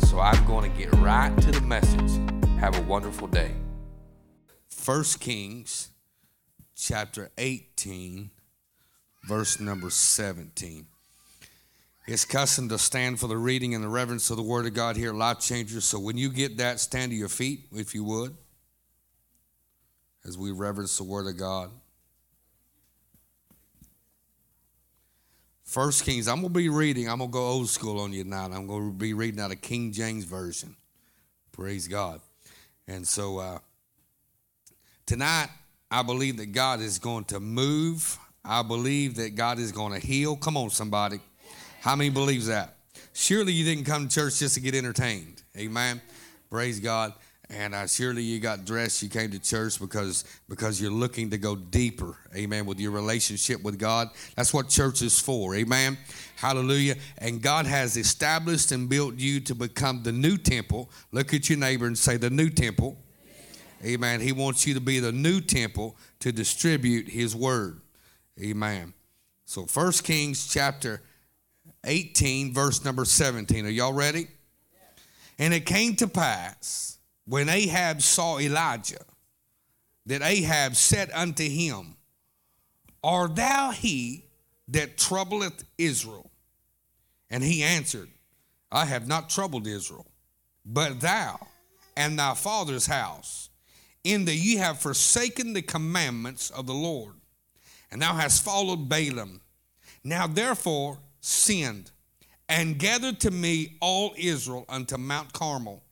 so I'm going to get right to the message. Have a wonderful day. First Kings chapter 18, verse number 17. It's custom to stand for the reading and the reverence of the Word of God here, Life Changers. So when you get that, stand to your feet, if you would, as we reverence the Word of God. First Kings, I'm going to be reading, I'm going to go old school on you tonight. I'm going to be reading out of King James Version. Praise God. And so uh, tonight, I believe that God is going to move. I believe that God is going to heal. Come on, somebody. How many believes that? Surely you didn't come to church just to get entertained. Amen. Praise God. And uh, surely you got dressed. You came to church because because you're looking to go deeper. Amen. With your relationship with God. That's what church is for. Amen. Hallelujah. And God has established and built you to become the new temple. Look at your neighbor and say the new temple. Amen. He wants you to be the new temple to distribute his word. Amen. So First Kings chapter 18, verse number 17. Are y'all ready? And it came to pass when Ahab saw Elijah that Ahab said unto him, Art thou he that troubleth Israel? And he answered, I have not troubled Israel, but thou and thy father's house, in that ye have forsaken the commandments of the Lord, and thou hast followed Baalim. Now therefore, sinned and gathered to me all Israel unto Mount Carmel,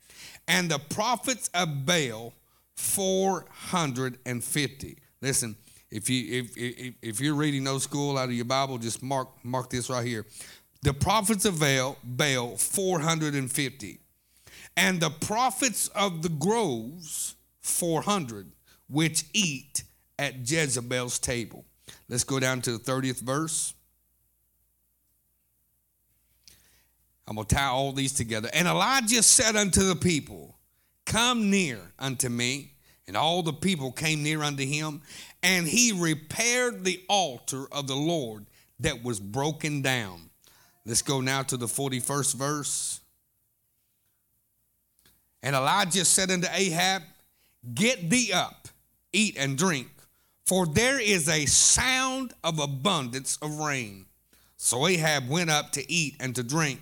and the prophets of Baal 450. Listen, if you if, if, if you're reading no school out of your Bible, just mark mark this right here. The prophets of Baal, Baal 450. And the prophets of the groves 400, which eat at Jezebel's table. Let's go down to the 30th verse. I'm going to tie all these together. And Elijah said unto the people, Come near unto me. And all the people came near unto him, and he repaired the altar of the Lord that was broken down. Let's go now to the 41st verse. And Elijah said unto Ahab, Get thee up, eat and drink, for there is a sound of abundance of rain. So Ahab went up to eat and to drink.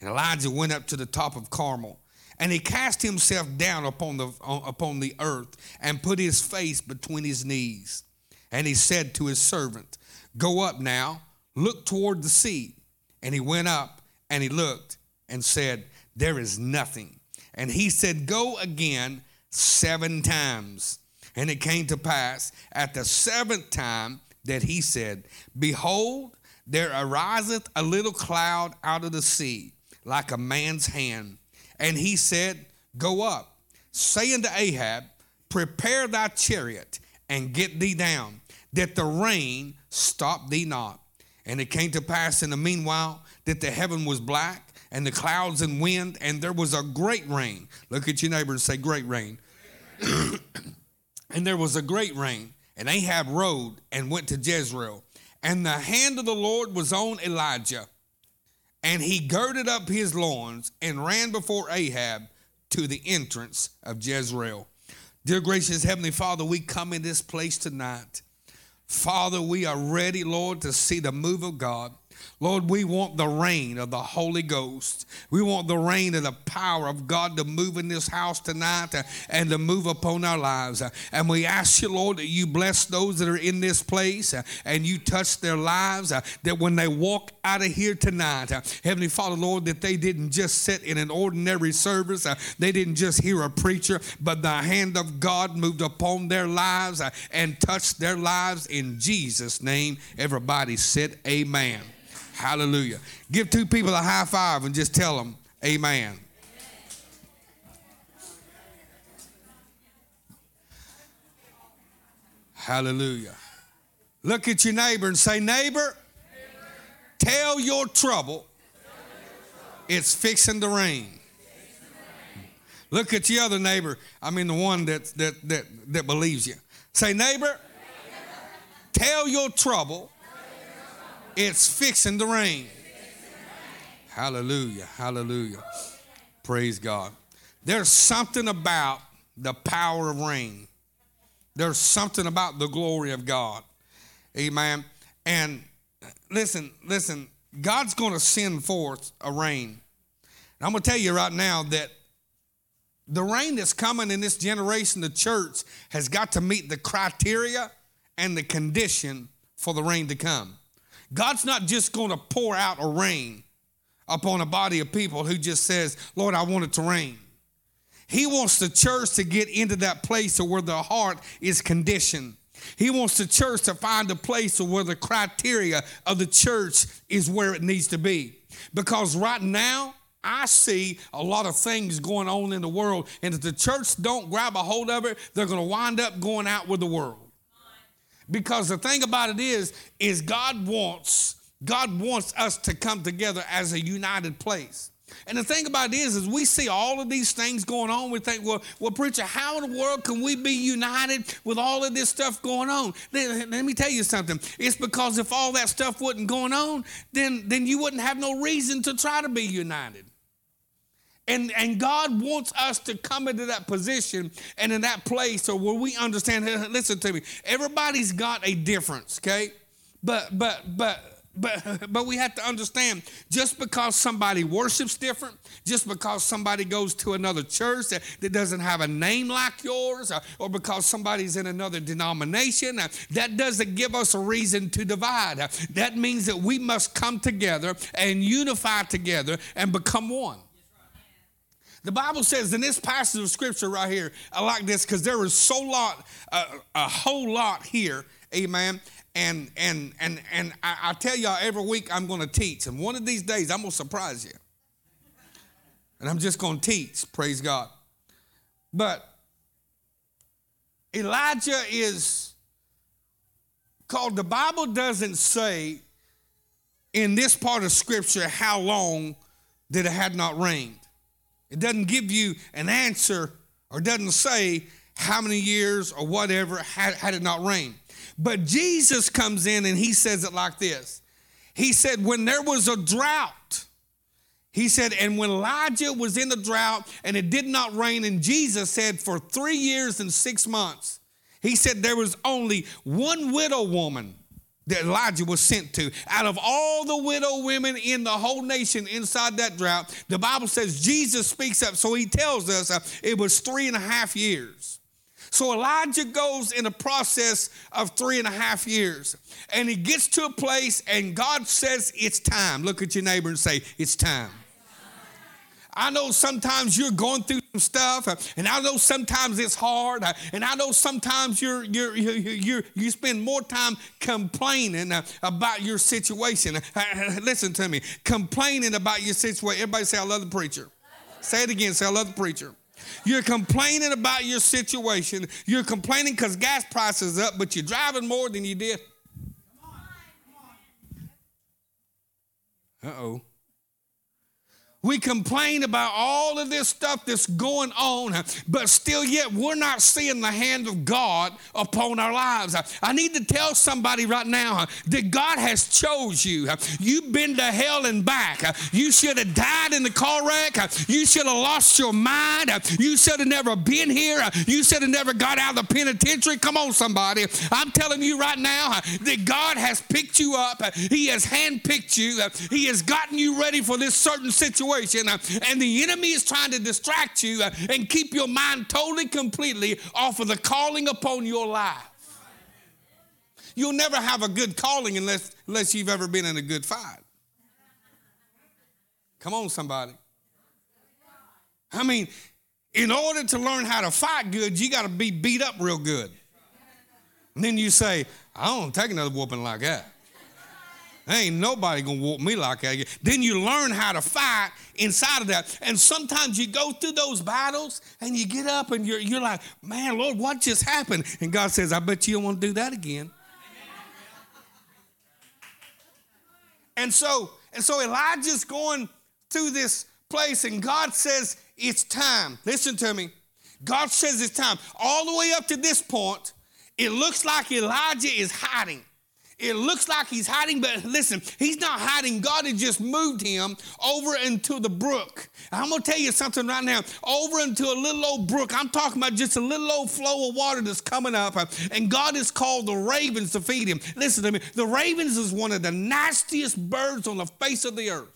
And Elijah went up to the top of Carmel, and he cast himself down upon the, upon the earth and put his face between his knees. And he said to his servant, Go up now, look toward the sea. And he went up and he looked and said, There is nothing. And he said, Go again seven times. And it came to pass at the seventh time that he said, Behold, there ariseth a little cloud out of the sea like a man's hand. And he said, Go up, say unto Ahab, Prepare thy chariot and get thee down, that the rain stop thee not. And it came to pass in the meanwhile that the heaven was black, and the clouds and wind, and there was a great rain. Look at your neighbor and say, Great rain. and there was a great rain. And Ahab rode and went to Jezreel. And the hand of the Lord was on Elijah and he girded up his loins and ran before Ahab to the entrance of Jezreel. Dear gracious Heavenly Father, we come in this place tonight. Father, we are ready, Lord, to see the move of God. Lord, we want the rain of the Holy Ghost. We want the rain of the power of God to move in this house tonight uh, and to move upon our lives. Uh, and we ask you, Lord, that you bless those that are in this place uh, and you touch their lives, that when they walk out of here tonight, Heavenly Father, Lord, that they didn't just sit in an ordinary service, they didn't just hear a preacher, but the hand of God moved upon their lives and touched their lives in Jesus' name. Everybody said, Amen. Hallelujah. Give two people a high five and just tell them, Amen. Hallelujah. Look at your neighbor and say, Neighbor, tell your trouble it's fixing to rain. Look at your other neighbor. I mean, the one that, that, that, that believes you. Say, neighbor. tell your trouble it's fixing the rain. Hallelujah. Hallelujah. Praise God. There's something about the power of rain. There's something about the glory of God. Amen. And listen, listen, God's going to send forth a rain. And I'm going to tell you right now that the rain that's coming in this generation, the church, has got to meet the criteria and the condition for the rain to come. God's not just going to pour out a rain upon a body of people who just says, Lord, I want it to rain. He wants the church to get into that place where the heart is conditioned. He wants the church to find a place where the criteria of the church is where it needs to be. Because right now, I see a lot of things going on in the world, and if the church don't grab a hold of it, they're going to wind up going out with the world. Because the thing about it is, is God wants God wants us to come together as a united place. And the thing about it is, is we see all of these things going on. We think, well, well, preacher, how in the world can we be united with all of this stuff going on? Let, let me tell you something. It's because if all that stuff wasn't going on, then, then you wouldn't have no reason to try to be united. And, and God wants us to come into that position and in that place where we understand, listen to me, everybody's got a difference, okay? But, but, but, but, but we have to understand just because somebody worships different, just because somebody goes to another church that, that doesn't have a name like yours, or, or because somebody's in another denomination, uh, that doesn't give us a reason to divide. Uh, that means that we must come together and unify together and become one. The Bible says in this passage of scripture right here, I like this because there is so lot, uh, a whole lot here, amen and and and and I, I tell y'all every week I'm going to teach, and one of these days I'm going to surprise you, and I'm just going to teach. Praise God. But Elijah is called. The Bible doesn't say in this part of Scripture how long that it had not rained. It doesn't give you an answer, or doesn't say how many years or whatever had, had it not rained. But Jesus comes in and he says it like this He said, When there was a drought, he said, and when Elijah was in the drought and it did not rain, and Jesus said, for three years and six months, he said there was only one widow woman that Elijah was sent to. Out of all the widow women in the whole nation inside that drought, the Bible says Jesus speaks up. So he tells us uh, it was three and a half years. So Elijah goes in a process of three and a half years. And he gets to a place, and God says, It's time. Look at your neighbor and say, It's time. I know sometimes you're going through some stuff, and I know sometimes it's hard, and I know sometimes you're, you're, you're, you're you spend more time complaining about your situation. Listen to me, complaining about your situation. Everybody say, I love the preacher. Say it again, say, I love the preacher. You're complaining about your situation. You're complaining because gas prices up, but you're driving more than you did. Uh oh. We complain about all of this stuff that's going on, but still yet we're not seeing the hand of God upon our lives. I need to tell somebody right now that God has chose you. You've been to hell and back. You should have died in the car wreck. You should have lost your mind. You should have never been here. You should have never got out of the penitentiary. Come on, somebody. I'm telling you right now that God has picked you up. He has handpicked you. He has gotten you ready for this certain situation situation, and the enemy is trying to distract you uh, and keep your mind totally, completely off of the calling upon your life. You'll never have a good calling unless, unless you've ever been in a good fight. Come on, somebody. I mean, in order to learn how to fight good, you got to be beat up real good. And then you say, I don't take another whooping like that. Ain't nobody gonna whoop me like that. again. Then you learn how to fight inside of that. And sometimes you go through those battles and you get up and you're, you're like, man, Lord, what just happened? And God says, I bet you don't want to do that again. And so, and so Elijah's going through this place, and God says, It's time. Listen to me. God says it's time. All the way up to this point, it looks like Elijah is hiding. It looks like he's hiding, but listen, he's not hiding. God had just moved him over into the brook. I'm going to tell you something right now. Over into a little old brook. I'm talking about just a little old flow of water that's coming up. Uh, and God has called the ravens to feed him. Listen to me. The ravens is one of the nastiest birds on the face of the earth.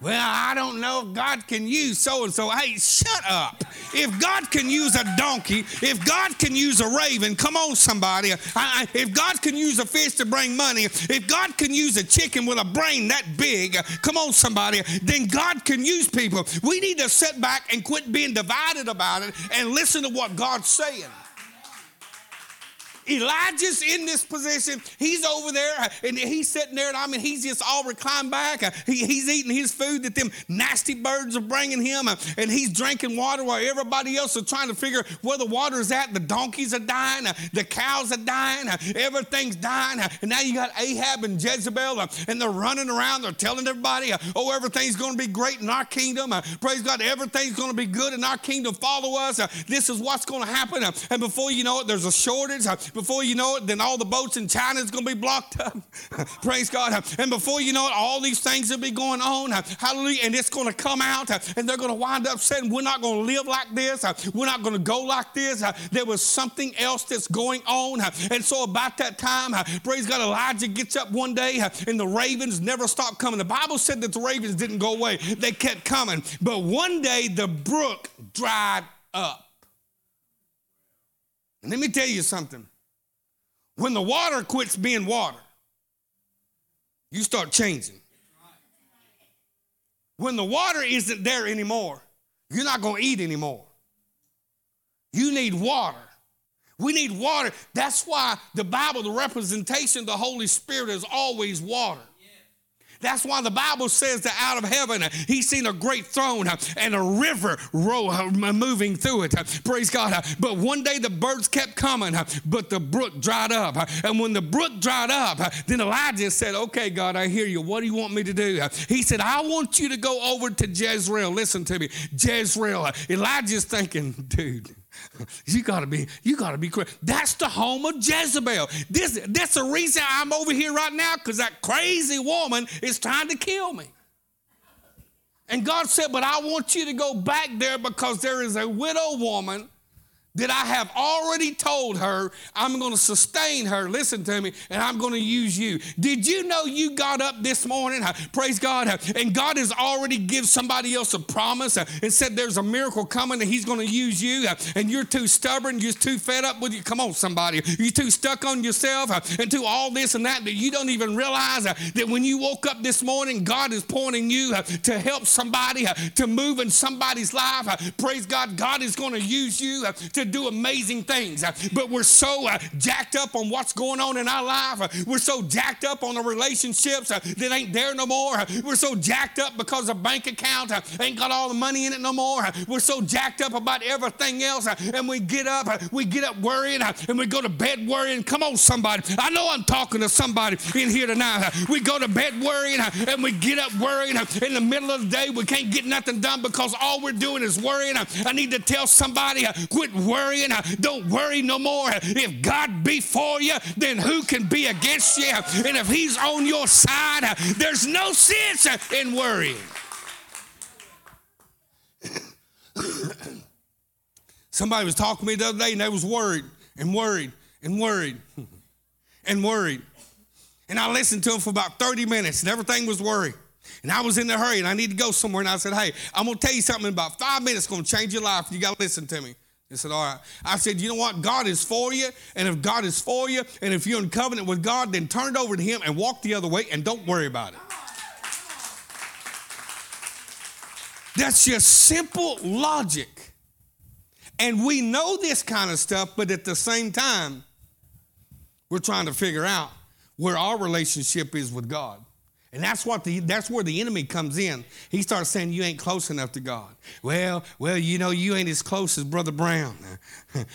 Well, I don't know if God can use so and so. Hey, shut up. If God can use a donkey, if God can use a raven, come on, somebody. I, I, if God can use a fish to bring money, if God can use a chicken with a brain that big, come on, somebody, then God can use people. We need to sit back and quit being divided about it and listen to what God's saying. Elijah's in this position. He's over there and he's sitting there, and I mean, he's just all reclined back. He, he's eating his food that them nasty birds are bringing him, and he's drinking water while everybody else is trying to figure where the water is at. The donkeys are dying, the cows are dying, everything's dying. And now you got Ahab and Jezebel, and they're running around. They're telling everybody, oh, everything's going to be great in our kingdom. Praise God, everything's going to be good in our kingdom. Follow us. This is what's going to happen. And before you know it, there's a shortage. Before you know it, then all the boats in China is going to be blocked up. Praise God. And before you know it, all these things will be going on. Hallelujah. And it's going to come out and they're going to wind up saying, We're not going to live like this. We're not going to go like this. There was something else that's going on. And so, about that time, praise God, Elijah gets up one day and the ravens never stopped coming. The Bible said that the ravens didn't go away, they kept coming. But one day, the brook dried up. Let me tell you something. When the water quits being water, you start changing. When the water isn't there anymore, you're not going to eat anymore. You need water. We need water. That's why the Bible, the representation of the Holy Spirit is always water. That's why the Bible says that out of heaven he's seen a great throne and a river uh, moving through it. Praise God. But one day the birds kept coming, but the brook dried up. And when the brook dried up, then Elijah said, Okay, God, I hear you. What do you want me to do? He said, I want you to go over to Jezreel. Listen to me. Jezreel. Elijah's thinking, dude you gotta be, you gotta be crazy. That's the home of Jezebel. This, that's the reason I'm over here right now, because that crazy woman is trying to kill me. And God said, But I want you to go back there because there is a widow woman that I have already told her I'm going to sustain her. Listen to me, and I'm going to use you. Did you know you got up this morning? Praise God. And God has already given somebody else a promise and said there's a miracle coming and He's going to use you. And you're too stubborn, you're too fed up with you. Come on, somebody. You're too stuck on yourself and to all this and that that you don't even realize that when you woke up this morning, God is pointing you to help somebody, to move in somebody's life. Praise God. God is going to use you to do amazing things. Uh, but we're so uh, jacked up on what's going on in our life. Uh, we're so jacked up on the relationships uh, that ain't there no more. Uh, we're so jacked up because the bank account uh, ain't got all the money in it no more. We're so jacked up about everything else. And we get up, we get up worrying, and we go to bed worrying. Come on, somebody. I know I'm talking to somebody in here tonight. We go to bed worrying, and we get up worrying. In the middle of the day, we can't get nothing done because all we're doing is worrying. I need to tell somebody, quit worrying worrying. Don't worry no more. If God be for you, then who can be against you? And if He's on your side, there's no sense in worrying. Somebody was talking to me the other day and they was worried and worried and worried and worried. And I listened to them for about 30 minutes and everything was worried. And I was in a hurry and I need to go somewhere. And I said, Hey, I'm going to tell you something in about five minutes, going to change your life. You got to listen to me. He said, All right. I said, You know what? God is for you. And if God is for you, and if you're in covenant with God, then turn it over to Him and walk the other way and don't worry about it. That's just simple logic. And we know this kind of stuff, but at the same time, We're trying to figure out where our relationship is with God. And that's what the that's where the enemy comes in. He starts saying you ain't close enough to God. Well, well, you know, you ain't as close as Brother Brown.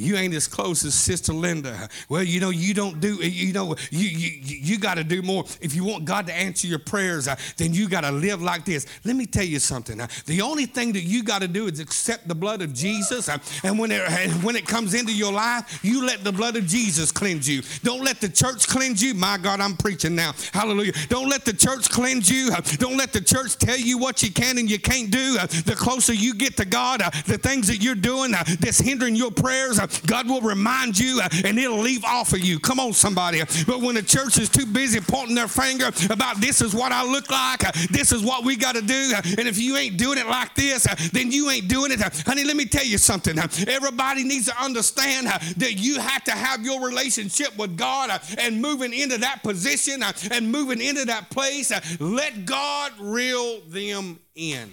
You ain't as close as Sister Linda. Well, you know, you don't do, you know, you, you, you got to do more. If you want God to answer your prayers, uh, then you got to live like this. Let me tell you something. Uh, the only thing that you got to do is accept the blood of Jesus. Uh, and when it, when it comes into your life, you let the blood of Jesus cleanse you. Don't let the church cleanse you. My God, I'm preaching now. Hallelujah. Don't let the church cleanse you. Don't let the church tell you what you can and you can't do. The closer you get to God, the things that you're doing that's hindering your prayers, God will remind you uh, and it'll leave off of you. Come on, somebody. But when the church is too busy pointing their finger about this is what I look like, uh, this is what we got to do, uh, and if you ain't doing it like this, uh, then you ain't doing it. Uh, honey, let me tell you something. Uh, everybody needs to understand that you have to have your relationship with God and moving into that position and moving into that place. Let God reel them in.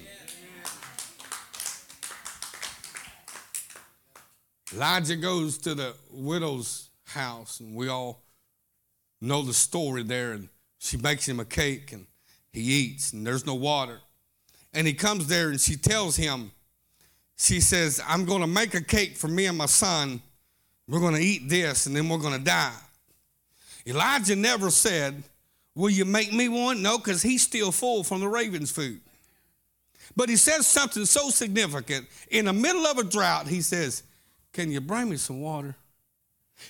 Elijah goes to the widow's house, and we all know the story there. And she makes him a cake, and he eats, and there's no water. And he comes there, and she tells him, she says, I'm going to make a cake for me and my son. We're going to eat this, and then we're going to die. Elijah never said, Will you make me one? No, because he's still full from the raven's food. But he says something so significant. In the middle of a drought, he says, can you bring me some water?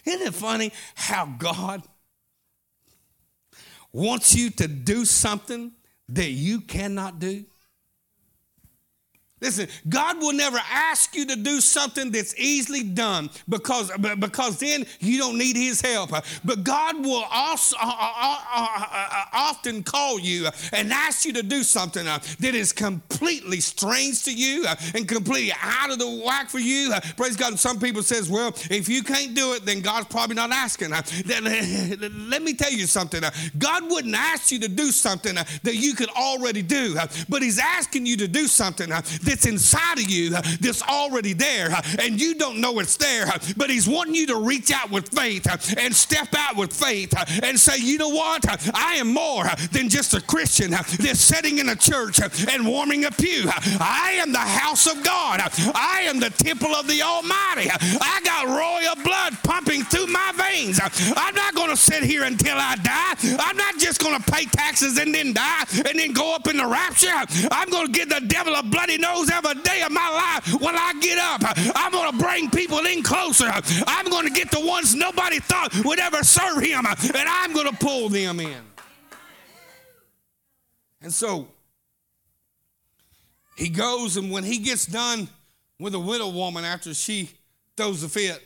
Isn't it funny how God wants you to do something that you cannot do? Listen, God will never ask you to do something that's easily done because, because then you don't need His help. But God will also uh, uh, uh, uh, uh often call you and ask you to do something uh, that is completely strange to you and completely out of the whack for you. Praise God. Some people says, well, if you can't do it, then God's probably not asking. Let me tell you something. God wouldn't ask you to do something that you could already do, but He's asking you to do something that's inside of you that's already there, and you don't know it's there, but He's wanting you to reach out with faith and step out with faith and say, you know what? I am more than just a Christian that's sitting in a church and warming a pew. I am the house of God. I am the temple of the Almighty. I got royal blood pumping through my veins. I'm not going to sit here until I die. I'm not just going to pay taxes and then die and then go up in the rapture. I'm going to give the devil a bloody nose nose every day of my life when I get up. I'm going to bring people in closer. I'm going to get the ones nobody thought would ever serve him, and I'm going to pull them in. And so he goes, and when he gets done with a widow woman after she throws a fit,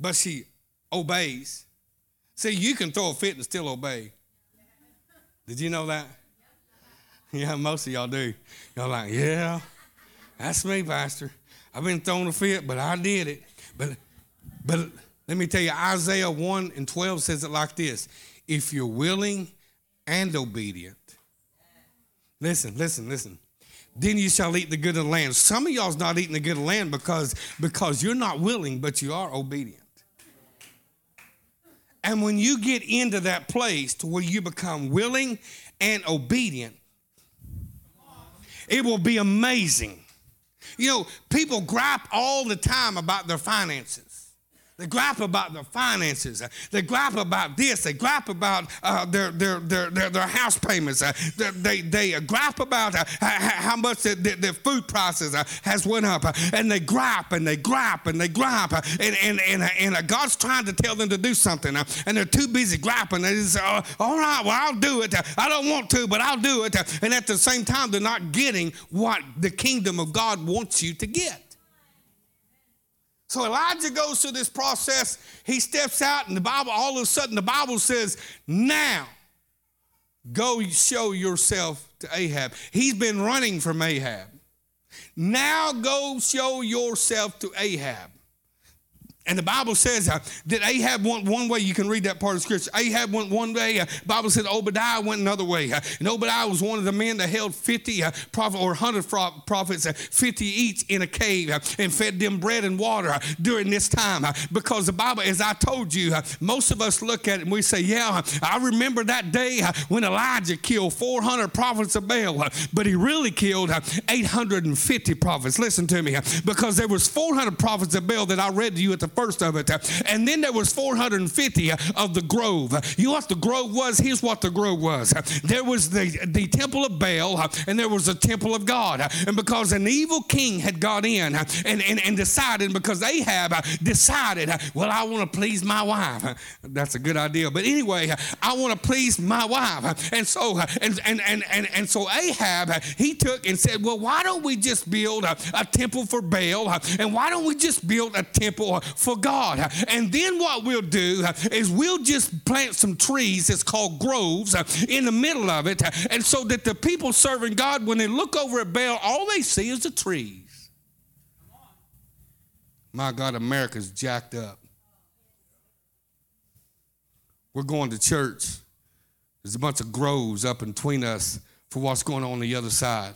but she obeys. See, you can throw a fit and still obey. Did you know that? Yeah, most of y'all do. Y'all like, yeah, that's me, Pastor. I've been throwing a fit, but I did it. But but let me tell you, Isaiah 1 and 12 says it like this if you're willing and obedient. Listen, listen, listen. Then you shall eat the good of the land. Some of y'all's not eating the good of the land because, because you're not willing, but you are obedient. And when you get into that place to where you become willing and obedient, it will be amazing. You know, people gripe all the time about their finances. They gripe about their finances. They gripe about this. They gripe about uh, their, their, their, their, house payments. Uh, they, they uh, gripe about uh, how much their, their food prices uh, has went up. and they gripe and they gripe and they gripe. and, and, and, and uh, God's trying to tell them to do something. and they're too busy griping. They say, oh, all right, well, I'll do it. I don't want to, but I'll do it. And at the same time, they're not getting what the kingdom of God wants you to get. So Elijah goes through this process. He steps out, and the Bible, all of a sudden, the Bible says, Now go show yourself to Ahab. He's been running from Ahab. Now go show yourself to Ahab. And the Bible says uh, that Ahab went one way. You can read that part of scripture. Ahab went one way. Uh, Bible said Obadiah went another way. Uh, and Obadiah was one of the men that held 50 uh, prophet or 100 prophets, uh, 50 each in a cave uh, and fed them bread and water uh, during this time. because the Bible, as I told you, most of us look at it and we say, yeah, I remember that day when Elijah killed 400 prophets of Baal, but he really killed 850 prophets. Listen to me, because there was 400 prophets of Baal that I read to you at the first of it. And then there was 450 of the grove. You know what the grove was? Here's what the grove was. There was the, the temple of Baal and there was a temple of God. And because an evil king had got in and, and, and decided, because Ahab decided, well, I want to please my wife. That's a good idea. But anyway, I want to please my wife. And so, and, and, and, and, and so Ahab, he took and said, well, why don't we just build a, a temple for Baal? And why don't we just build a temple for God. And then what we'll do is we'll just plant some trees it's called groves in the middle of it. And so that the people serving God, when they look over at Baal, all they see is the trees. My God, America's jacked up. We're going to church. There's a bunch of groves up between us for what's going on, on the other side.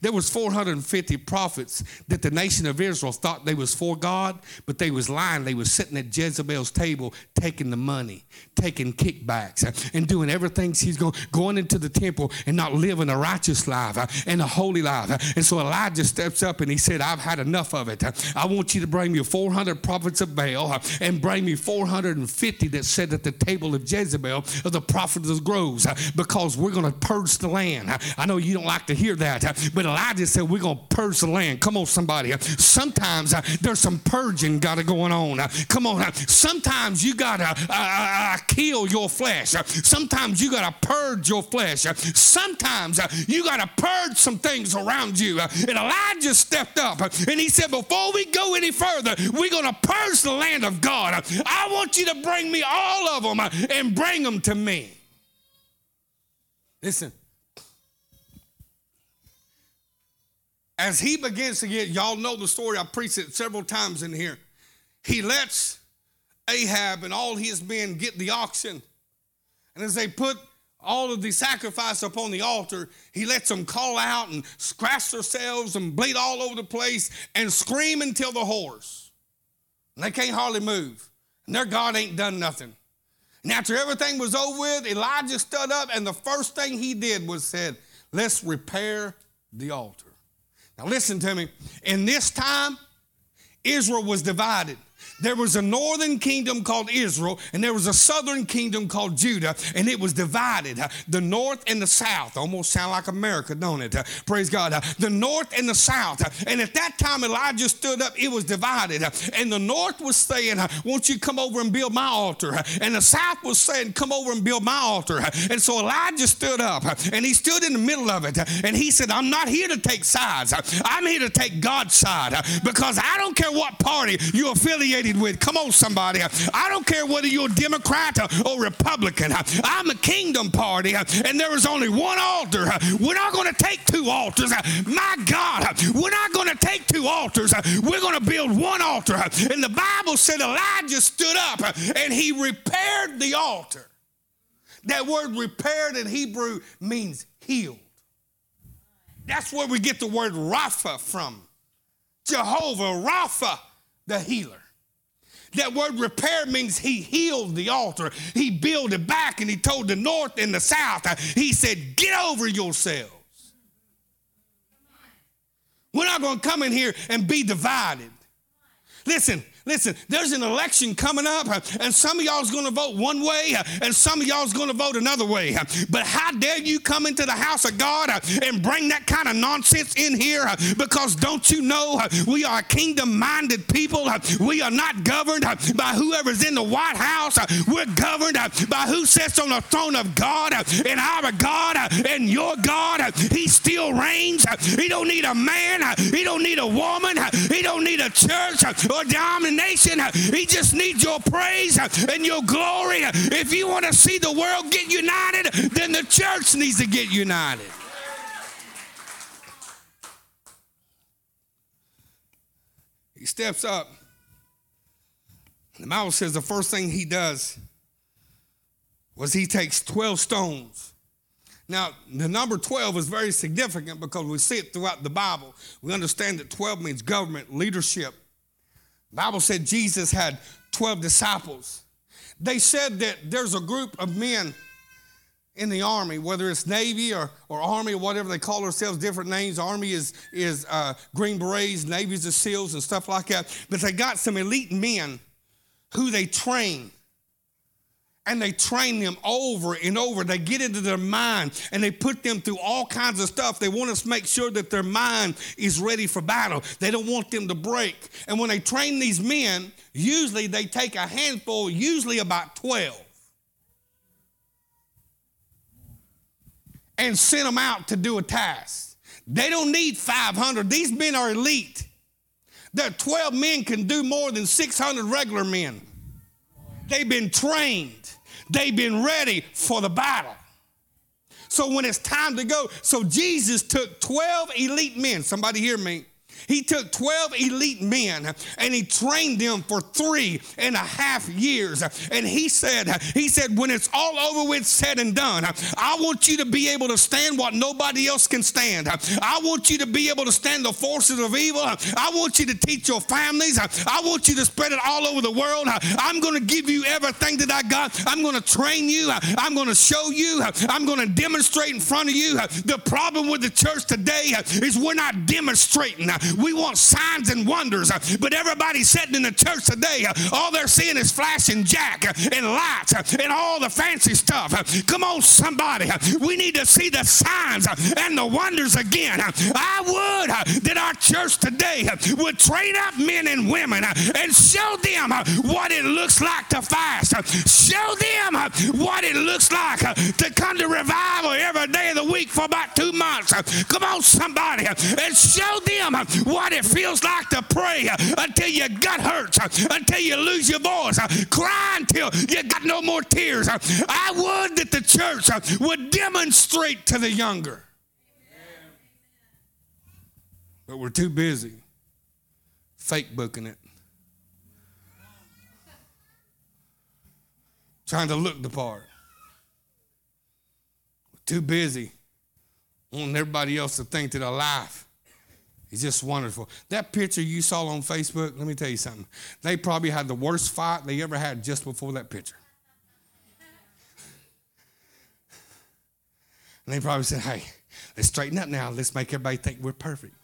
There was 450 prophets that the nation of Israel thought they was for God, but they was lying. They was sitting at Jezebel's table taking the money, taking kickbacks, uh, and doing everything she's going, going into the temple and not living a righteous life uh, and a holy life. Uh. And so Elijah steps up and he said, I've had enough of it. I want you to bring me 400 prophets of Baal and bring me 450 that sat at the table of Jezebel of the prophet of the groves because we're going to purge the land. I know you don't like to hear that but Elijah said, We're going to purge the land. Come on, somebody. Sometimes uh, there's some purging got to going on. Uh, come on. Uh, sometimes you got to uh, uh, uh, kill your flesh. Sometimes you got to purge your flesh. Sometimes you got to purge some things around you. And Elijah stepped up and he said, Before we go any further, we're going to purge the land of God. I want you to bring me all of them and bring them to me. Listen, as he begins to get, y'all know the story, I preached it several times in here. He lets Ahab and all his men get the oxen. And as they put all of the sacrifice upon the altar, he lets them call out and scratch themselves and bleed all over the place and scream until the hoarse. And they can't hardly move. And their God ain't done nothing. And after everything was over with, Elijah stood up and the first thing he did was said, let's repair the altar. Now, listen to me. In this time, Israel was divided. There was a northern kingdom called Israel, and there was a southern kingdom called Judah, and it was divided. The north and the south almost sound like America, don't it? Praise God. The north and the south. And at that time, Elijah stood up, it was divided. And the north was saying, Won't you come over and build my altar? And the south was saying, Come over and build my altar. And so Elijah stood up, and he stood in the middle of it, and he said, I'm not here to take sides. I'm here to take God's side because I don't care what party you're affiliated affiliated with. Come on, somebody. I don't care whether you're a Democrat or Republican. I'm a kingdom party, and there is only one altar. We're not going to take two altars. My God, we're not going to take two altars. We're going to build one altar. And the Bible said Elijah stood up and he repaired the altar. That word repaired in Hebrew means healed. That's where we get the word Rapha from. Jehovah Rapha, the healer. That word repair means he healed the altar. He built it back and he told the north and the south, he said, Get over yourselves. We're not going to come in here and be divided. Listen, Listen, there's an election coming up, uh, and some of y'all's going to vote one way, uh, and some of y'all's going to vote another way. Uh, but how dare you come into the house of God and bring that kind of nonsense in here? Because don't you know we are kingdom minded people? We are not governed by whoever's in the White House. We're governed by who sits on the throne of God, and our God and your God. He still reigns. He don't need a man. He don't need a woman. He don't need a church or domination He just needs your praise and your glory. If you want to see the world get united, then the church needs to get united. He steps up The Bible says the first thing he does was he takes 12 stones. Now, the number 12 is very significant because we see it throughout the Bible. We understand that 12 means government, leadership. Bible said Jesus had 12 disciples. They said that there's a group of men in the army, whether it's Navy or, or Army or whatever they call themselves, different names. Army is, is uh, Green Berets, Navy is the SEALs and stuff like that. But they got some elite men who they train. And they train them over and over. They get into their mind and they put them through all kinds of stuff. They want to make sure that their mind is ready for battle. They don't want them to break. And when they train these men, usually they take a handful, usually about 12 and send them out to do a task. They don't need 500. These men are elite. That 12 men can do more than 600 regular men. They've been trained, they've been ready for the battle. So when it's time to go, so Jesus took 12 elite men. Somebody hear me. He took 12 elite men and he trained them for three and a half years. And he said, he said, when it's all over with, said and done, I want you to be able to stand what nobody else can stand. I want you to be able to stand the forces of evil. I want you to teach your families. I want you to spread it all over the world. I'm going to give you everything that I got. I'm going to train you. I'm going to show you. I'm going to demonstrate in front of you. The problem with the church today is we're not demonstrating. We want signs and wonders, but everybody sitting in the church today, all they're seeing is flashing jack and lights and all the fancy stuff. Come on, somebody. We need to see the signs and the wonders again. I would that our church today would train up men and women and show them what it looks like to fast. Show them what it looks like to come to revival every day of the week for about two months. Come on, somebody, and show them what it feels like to pray until your gut hurts, until you lose your voice, cry until you got no more tears. I would that the church would demonstrate to the younger. But we're too busy fake booking it. Trying to look the part. We're too busy wanting everybody else to think that our life is just wonderful. That picture you saw on Facebook, let me tell you something. They probably had the worst fight they ever had just before that picture. And they probably said, hey, let's straighten up now. Let's make everybody think we're perfect.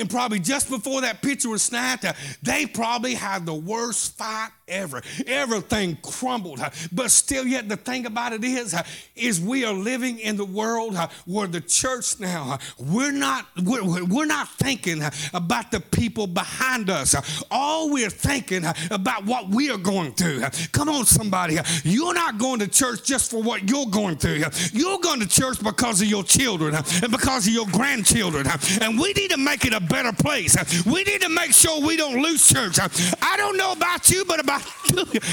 And probably just before that picture was snapped, uh, they probably had the worst fight ever. Everything crumbled. Uh, but still, yet the thing about it is, uh, is we are living in the world where the church now, we're not, we're, we're not thinking about the people behind us. All we're thinking about what we are going through. Come on, somebody. You're not going to church just for what you're going through. You're going to church because of your children and because of your grandchildren. And we need to make it a better place. We need to make sure we don't lose church. I don't know about you, but about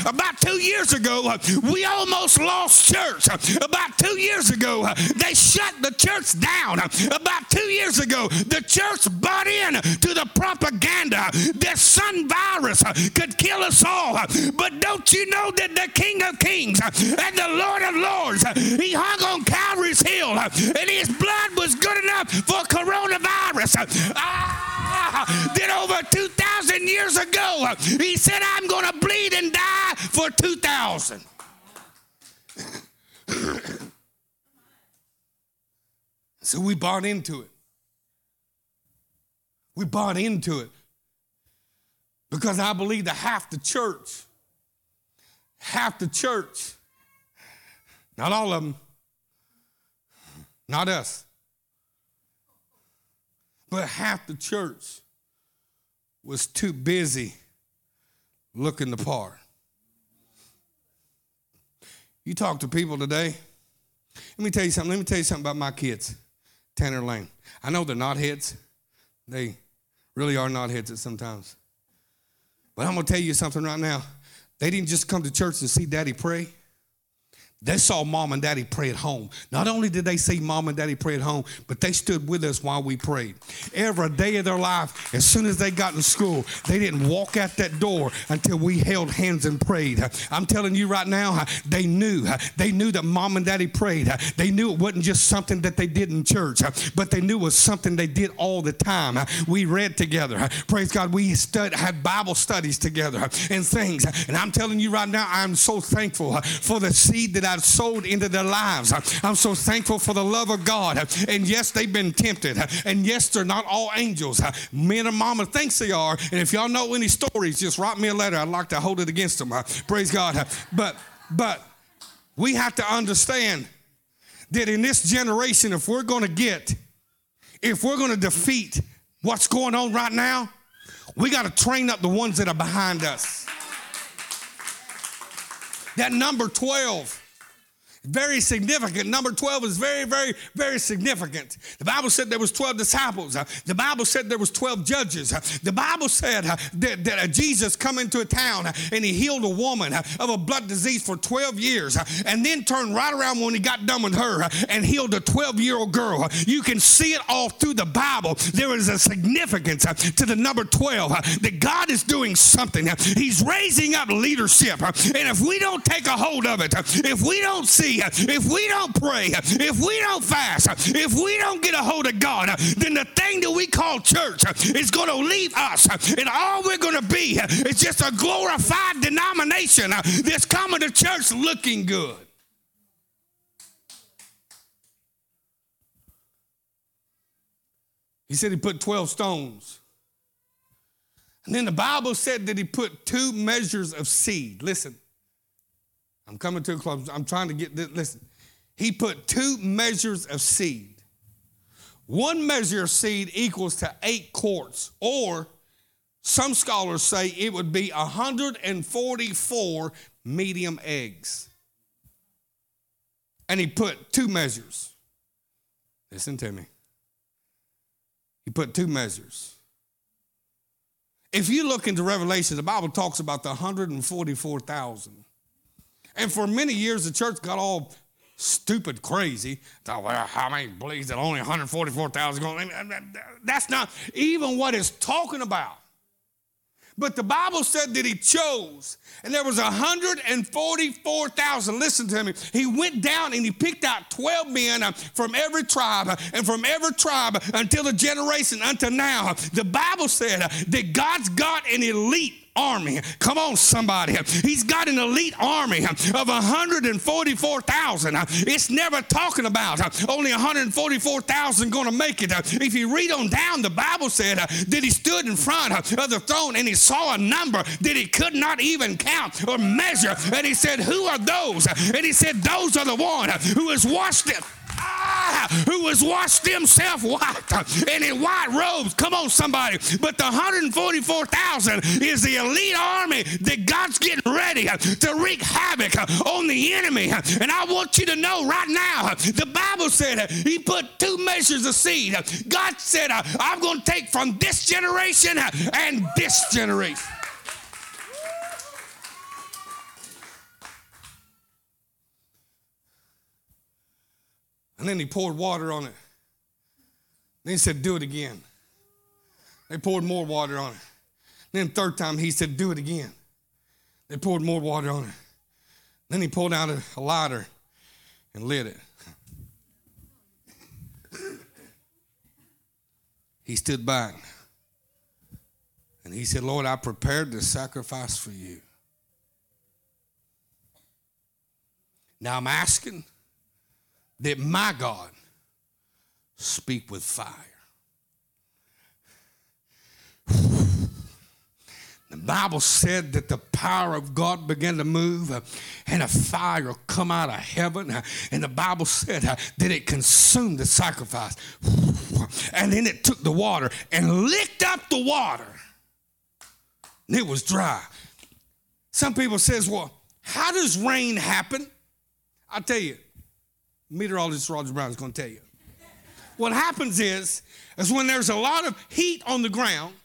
about two years ago, we almost lost church. About two years ago, they shut the church down. About two years ago, the church bought in to the propaganda that sun virus could kill us all. But don't you know that the King of Kings and the Lord of Lords, he hung on Calvary's Hill and his blood was good enough for coronavirus. Ah, then over 2,000 years ago, he said, I'm going to bleed and die for 2,000. so we bought into it. We bought into it because I believe that half the church, half the church, not all of them, not us, but half the church was too busy looking the part. You talk to people today. Let me tell you something. Let me tell you something about my kids, Tanner Lane. I know they're not heads. They really are not heads at sometimes. But I'm to tell you something right now. They didn't just come to church to see daddy pray. They saw mom and daddy pray at home. Not only did they see mom and daddy pray at home, but they stood with us while we prayed. Every day of their life, as soon as they got in school, they didn't walk out that door until we held hands and prayed. I'm telling you right now, they knew. They knew that mom and daddy prayed. They knew it wasn't just something that they did in church, but they knew it was something they did all the time. We read together. Praise God. We stud, had Bible studies together and things. And I'm telling you right now, I'm so thankful for the seed that God sowed into their lives. I'm so thankful for the love of God. And yes, they've been tempted. And yes, they're not all angels. Men and mama thinks they are. And if y'all know any stories, just write me a letter. I'd like to hold it against them. Praise God. But but we have to understand that in this generation, if we're going to get, if we're going to defeat what's going on right now, we got to train up the ones that are behind us. That number 12 very significant. Number 12 is very, very, very significant. The Bible said there was 12 disciples. The Bible said there was 12 judges. The Bible said that, that Jesus come into a town and he healed a woman of a blood disease for 12 years and then turned right around when he got done with her and healed a 12-year-old girl. You can see it all through the Bible. There is a significance to the number 12 that God is doing something. He's raising up leadership. And if we don't take a hold of it, if we don't see if we don't pray, if we don't fast, if we don't get a hold of God, then the thing that we call church is going to leave us. And all we're going to be is just a glorified denomination that's coming to church looking good. He said he put 12 stones. And then the Bible said that he put two measures of seed. Listen, I'm coming to a close. I'm trying to get this. Listen, he put two measures of seed. One measure of seed equals to eight quarts, or some scholars say it would be 144 medium eggs. And he put two measures. Listen to me. He put two measures. If you look into Revelation, the Bible talks about the 144,000. And for many years, the church got all stupid crazy. Thought, well, how many believes that only 144,000 going? That's not even what it's talking about. But the Bible said that he chose, and there was 144,000. Listen to me. He went down and he picked out 12 men uh, from every tribe, uh, and from every tribe until the generation until now. The Bible said uh, that God's got an elite army. Come on, somebody. He's got an elite army of 144,000. It's never talking about only 144,000 going to make it. If you read on down, the Bible said that he stood in front of the throne and he saw a number that he could not even count or measure. And he said, Who are those? And he said, Those are the one who has washed it who has washed himself white and in white robes. Come on, somebody. But the 144,000 is the elite army that God's getting ready to wreak havoc on the enemy. And I want you to know right now, the Bible said he put two measures of seed. God said, I'm going to take from this generation and this generation. And then he poured water on it. Then he said, Do it again. They poured more water on it. Then third time he said, Do it again. They poured more water on it. Then he pulled out a, lighter and lit it. he stood back and he said, Lord, I prepared the sacrifice for you. Now I'm asking that my God speak with fire. The Bible said that the power of God began to move uh, and a fire come out of heaven. Uh, and the Bible said uh, that it consumed the sacrifice. And then it took the water and licked up the water. And it was dry. Some people says, well, how does rain happen? I'll tell you, meteorologist Roger Brown is going to tell you. What happens is, is when there's a lot of heat on the ground,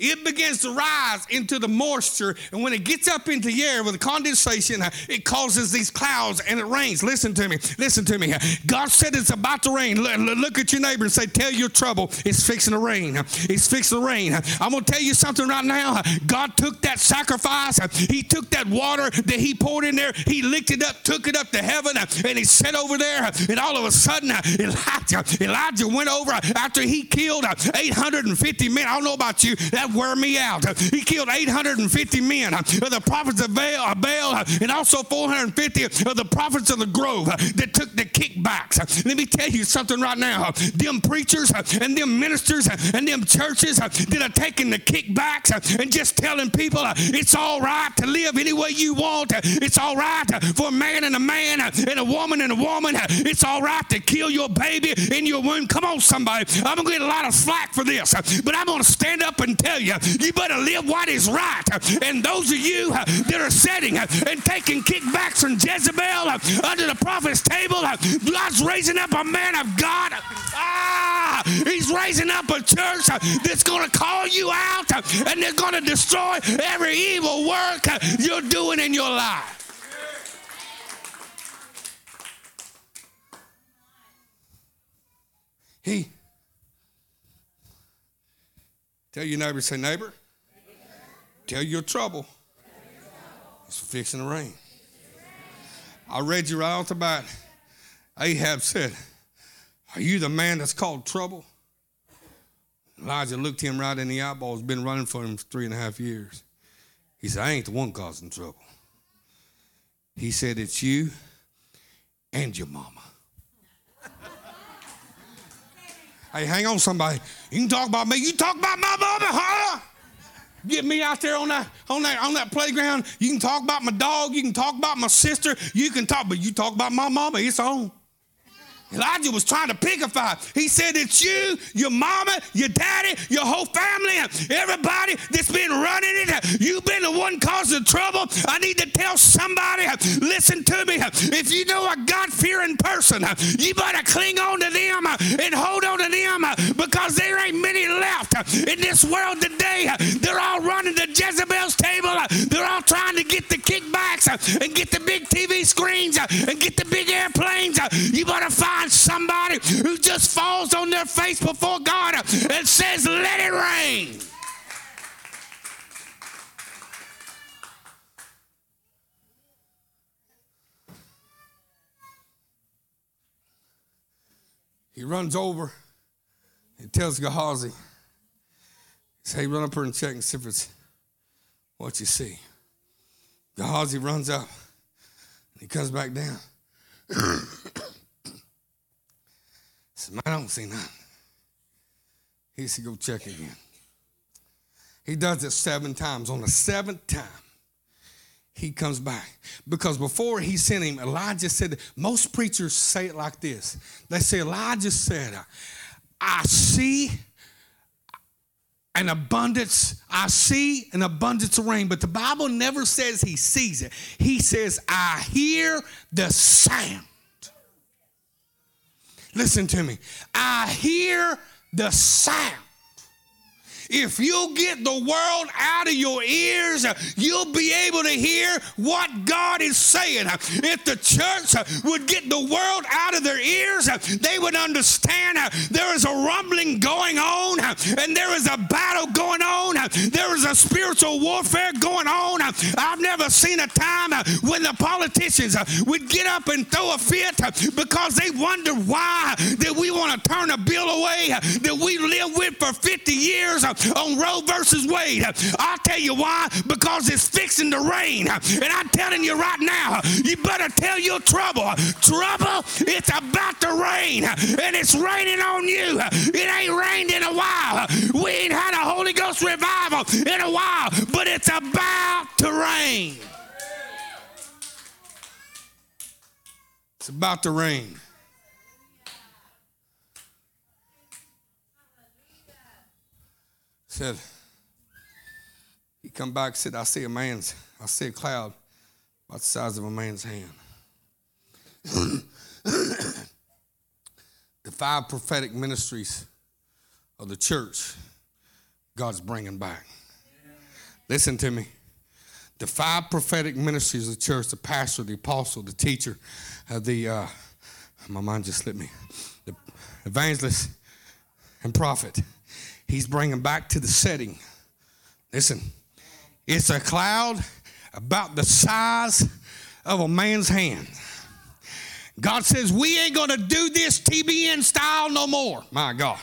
it begins to rise into the moisture. And when it gets up into the air with the condensation, it causes these clouds and it rains. Listen to me. Listen to me. God said it's about to rain. Look at your neighbor and say, Tell your trouble. It's fixing to rain. It's fixing to rain. I'm going to tell you something right now. God took that sacrifice, He took that water that He poured in there, He licked it up, took it up to heaven, and He sat over there. And all of a sudden, Elijah, Elijah went over after he killed 850 men. I don't know about you, that wear me out. He killed 850 men of the prophets of Baal, uh, Baal uh, and also 450 of the prophets of the grove that took the kickbacks. Let me tell you something right now. Them preachers and them ministers and them churches that are taking the kickbacks and just telling people it's all right to live any way you want. It's all right for a man and a man and a woman and a woman. It's all right to kill your baby in your womb. Come on, somebody. I'm going to get a lot of slack for this, but I'm going to stand up and tell you, you better live what is right. And those of you uh, that are sitting uh, and taking kickbacks from Jezebel uh, under the prophet's table, God's raising up a man of God. Ah, he's raising up a church that's going to call you out and they're going to destroy every evil work you're doing in your life. He tell your neighbor, say, neighbor, tell your trouble. It's fixing to rain. I read you right off the bat. Ahab said, Are you the man that's called trouble? Elijah looked him right in the eyeballs, been running for him for three and a half years. He said, I ain't the one causing trouble. He said, It's you and your mama. Hey, hang on, somebody. You can talk about me. You talk about my mama, huh? Get me out there on that, on that on that playground. You can talk about my dog. You can talk about my sister. You can talk, but you talk about my mama. It's on. Elijah was trying to pick a fight. He said, It's you, your mama, your daddy, your whole family, everybody that's been running it. You've been the one causing trouble. I need to tell somebody, listen to me. If you know a God fearing person, you better cling on to them and hold on to them because there ain't many left in this world today. They're all running to Jezebel's table. They're all trying to get the kickbacks and get the big TV screens and get the big airplanes. You better find find somebody who just falls on their face before God and says, Let it rain. He runs over and tells Gehazi, he says, Hey, run up here and check and see if it's what you see. Gehazi runs up and he comes back down. Said, Man, I don't see nothing. He said, Go check again. He does it seven times. On the seventh time, he comes back. Because before he sent him, Elijah said, most preachers say it like this. They say, Elijah said, I see an abundance, I see an abundance of rain, but the Bible never says he sees it. He says, I hear the sound. Listen to me. I hear the sound if you get the world out of your ears, you'll be able to hear what God is saying. If the church would get the world out of their ears, they would understand there is a rumbling going on and there is a battle going on. There is a spiritual warfare going on. I've never seen a time when the politicians would get up and throw a fit because they wonder why that we want to turn a bill away that we live with for 50 years on Roe versus Wade. I'll tell you why. Because it's fixing to rain. And I'm telling you right now, you better tell your trouble. Trouble, it's about to rain. And it's raining on you. It ain't rained in a while. We ain't had a Holy Ghost revival in a while. But it's about to rain. It's about to rain. Said, he come back and said, I see a man's, I see a cloud about the size of a man's hand. the five prophetic ministries of the church God's bringing back. Listen to me. The five prophetic ministries of the church the pastor, the apostle, the teacher, uh, the, uh, my mind just slipped me, the evangelist, and prophet. He's bringing back to the setting. Listen, it's a cloud about the size of a man's hand. God says, We ain't gonna do this TBN style no more. My God.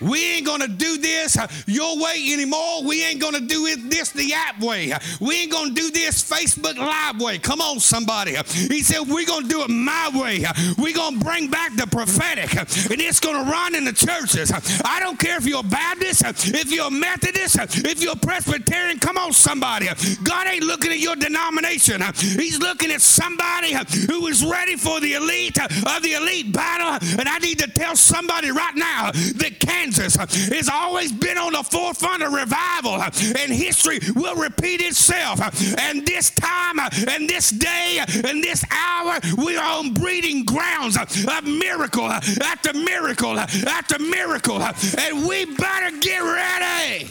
We ain't gonna do this uh, your way anymore. We ain't gonna do it this the app way. Uh, we ain't gonna do this Facebook Live way. Come on, somebody. Uh, he said, We're gonna do it my way. We're gonna bring back the prophetic, and it's gonna run in the churches. I don't care if you're Baptist, if you're Methodist, if you're Presbyterian. Come on, somebody. God ain't looking at your denomination. He's looking at somebody who is ready for the elite of the elite battle. And I need to tell somebody right now that can Kansas has always been on the forefront of revival, and history will repeat itself. And this time, and this day, and this hour, we are on breeding grounds of miracle after miracle after miracle, and we better get ready.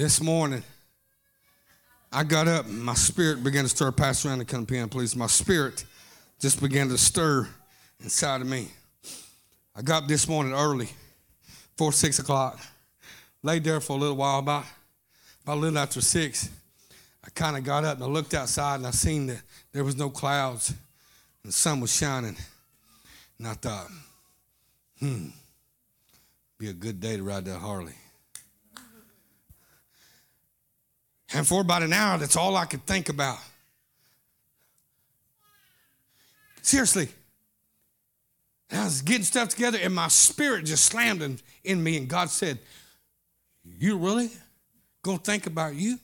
This morning, I got up and my spirit began to stir. Pastor around the come piano, please. My spirit just began to stir inside of me. I got up this morning early, four, six o'clock. Laid there for a little while, about, about a little after six. I kind of got up and I looked outside and I seen that there was no clouds and the sun was shining. And I thought, hmm, be a good day to ride that Harley. And for about an hour, that's all I could think about. Seriously. And I was getting stuff together, and my spirit just slammed in, in me, and God said, You really gonna think about you?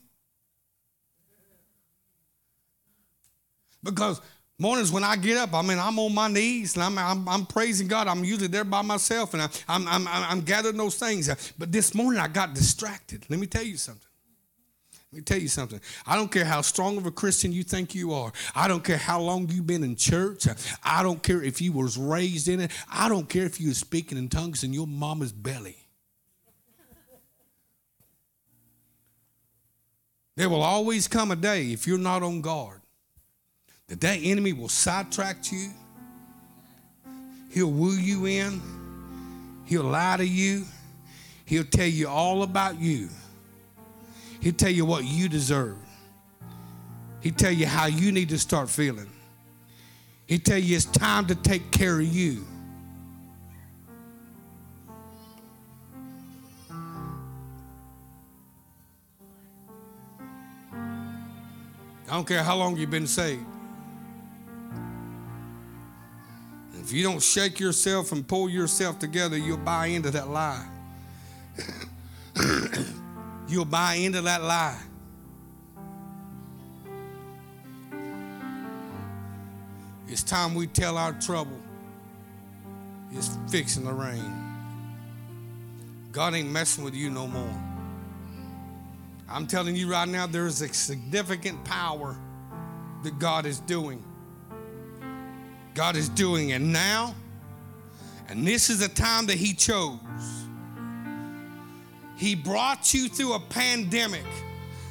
Because mornings when I get up, I mean, I'm on my knees and I'm, I'm, I'm praising God. I'm usually there by myself and I, I'm, I'm, I'm gathering those things. But this morning I got distracted. Let me tell you something. Let me tell you something. I don't care how strong of a Christian you think you are. I don't care how long you've been in church. I don't care if you was raised in it. I don't care if you were speaking in tongues in your mama's belly. There will always come a day, if you're not on guard, that that enemy will sidetrack you. He'll woo you in. He'll lie to you. He'll tell you all about you. He'll tell you what you deserve. He'll tell you how you need to start feeling. He'll tell you it's time to take care of you. I don't care how long you've been saved. If you don't shake yourself and pull yourself together, you'll buy into that lie. you'll buy into that lie. It's time we tell our trouble it's fixing the rain. God ain't messing with you no more. I'm telling you right now, there is a significant power that God is doing. God is doing it now, and this is the time that He chose. He brought you through a pandemic.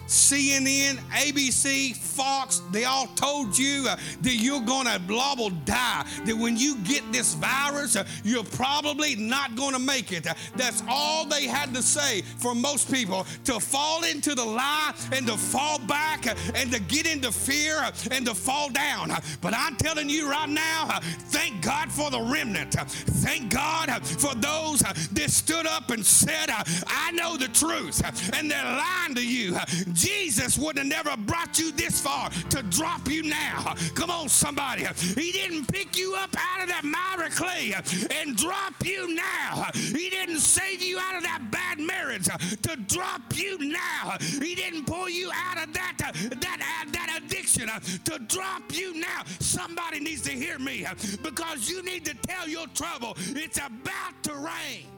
CNN, ABC, Fox, they all told you uh, that you're going to blobble die. That when you get this virus, uh, you're probably not going to make it. Uh, that's all they had to say for most people to fall into the lie and to fall back uh, and to get into fear uh, and to fall down. Uh, but I'm telling you right now, thank God for the remnant. Thank God for those that stood up and said, I know the truth, and they're lying to you. Jesus would have never brought you this far to drop you now. Come on, somebody. He didn't pick you up out of that miry clay and drop you now. He didn't save you out of that bad marriage to drop you now. He didn't pull you out of that that that addiction to drop you now. Somebody needs to hear me because you need to tell your trouble it's about to rain.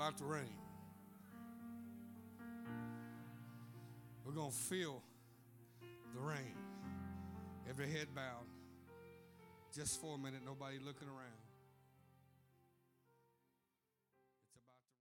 About to rain. We're going to feel the rain. Every head bowed. Just for a minute, nobody looking around.